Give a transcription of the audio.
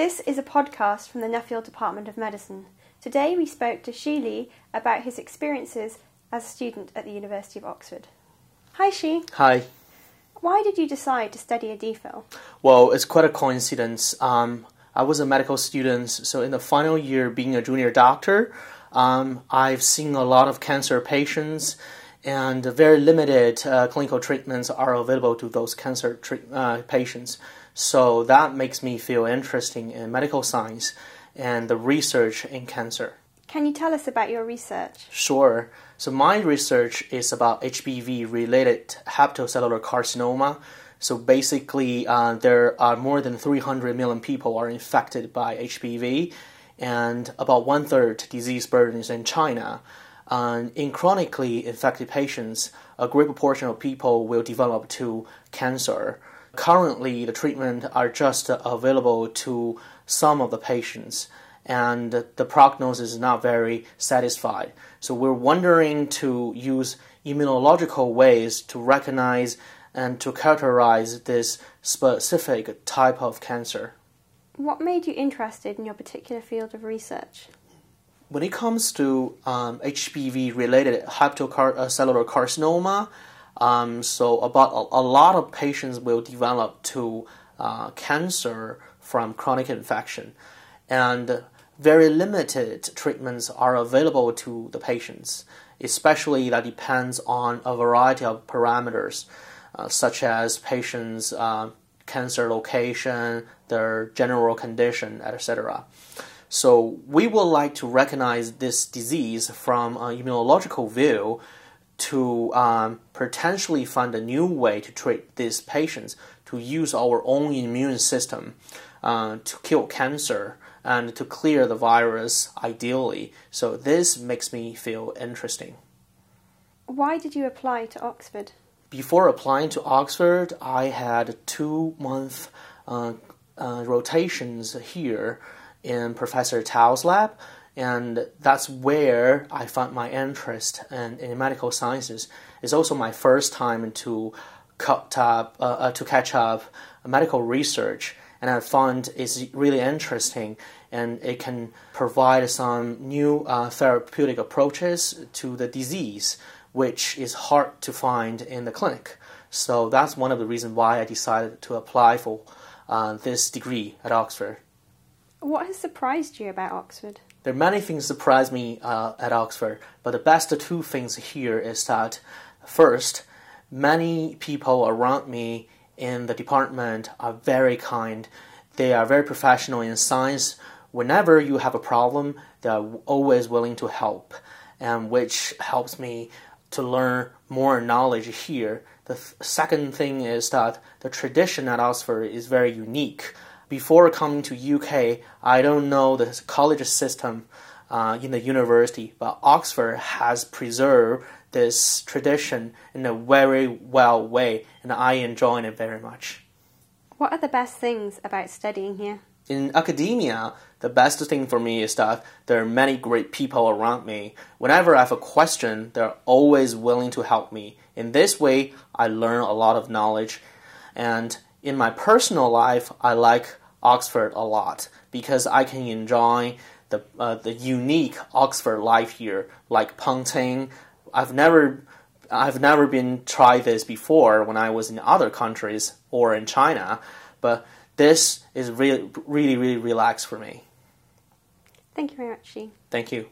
This is a podcast from the Nuffield Department of Medicine. Today we spoke to Xi Li about his experiences as a student at the University of Oxford. Hi Xi, Hi. why did you decide to study a DPhil? Well, it's quite a coincidence. Um, I was a medical student, so in the final year, being a junior doctor, um, I've seen a lot of cancer patients, and very limited uh, clinical treatments are available to those cancer treat, uh, patients. So that makes me feel interesting in medical science and the research in cancer. Can you tell us about your research? Sure. So my research is about HBV related hepatocellular carcinoma. So basically, uh, there are more than 300 million people are infected by HBV, and about one third disease burden is in China. And in chronically infected patients, a great proportion of people will develop to cancer. Currently, the treatment are just available to some of the patients, and the prognosis is not very satisfied. So we're wondering to use immunological ways to recognize and to characterize this specific type of cancer. What made you interested in your particular field of research? When it comes to um, HBV related hepatocellular carcinoma, um, so about a, a, lot of patients will develop to uh, cancer from chronic infection, and very limited treatments are available to the patients. Especially that depends on a variety of parameters, uh, such as patients' uh, cancer location, their general condition, etc. So we would like to recognize this disease from an immunological view to um, potentially find a new way to treat these patients, to use our own immune system uh, to kill cancer and to clear the virus ideally. So this makes me feel interesting. Why did you apply to Oxford? Before applying to Oxford, I had two month uh, uh, rotations here in Professor Tao's lab and that's where I found my interest in, in medical sciences. It's also my first time to cut up, uh, uh, to catch up medical research, and I found it's really interesting, and it can provide some new uh, therapeutic approaches to the disease, which is hard to find in the clinic. So that's one of the reasons why I decided to apply for uh, this degree at Oxford. What has surprised you about Oxford? There are many things surprise me uh, at Oxford, but the best two things here is that first, many people around me in the department are very kind. They are very professional in science. Whenever you have a problem, they are always willing to help, and which helps me to learn more knowledge here. The th- second thing is that the tradition at Oxford is very unique before coming to UK, I don't know the college system uh, in the university, but Oxford has preserved this tradition in a very well way, and I enjoy it very much. What are the best things about studying here? In academia, the best thing for me is that there are many great people around me. Whenever I have a question, they're always willing to help me. In this way, I learn a lot of knowledge. And in my personal life, I like Oxford a lot because I can enjoy the uh, the unique Oxford life here, like punting. I've never I've never been tried this before when I was in other countries or in China, but this is really really really relaxed for me. Thank you very much, Xi. Thank you.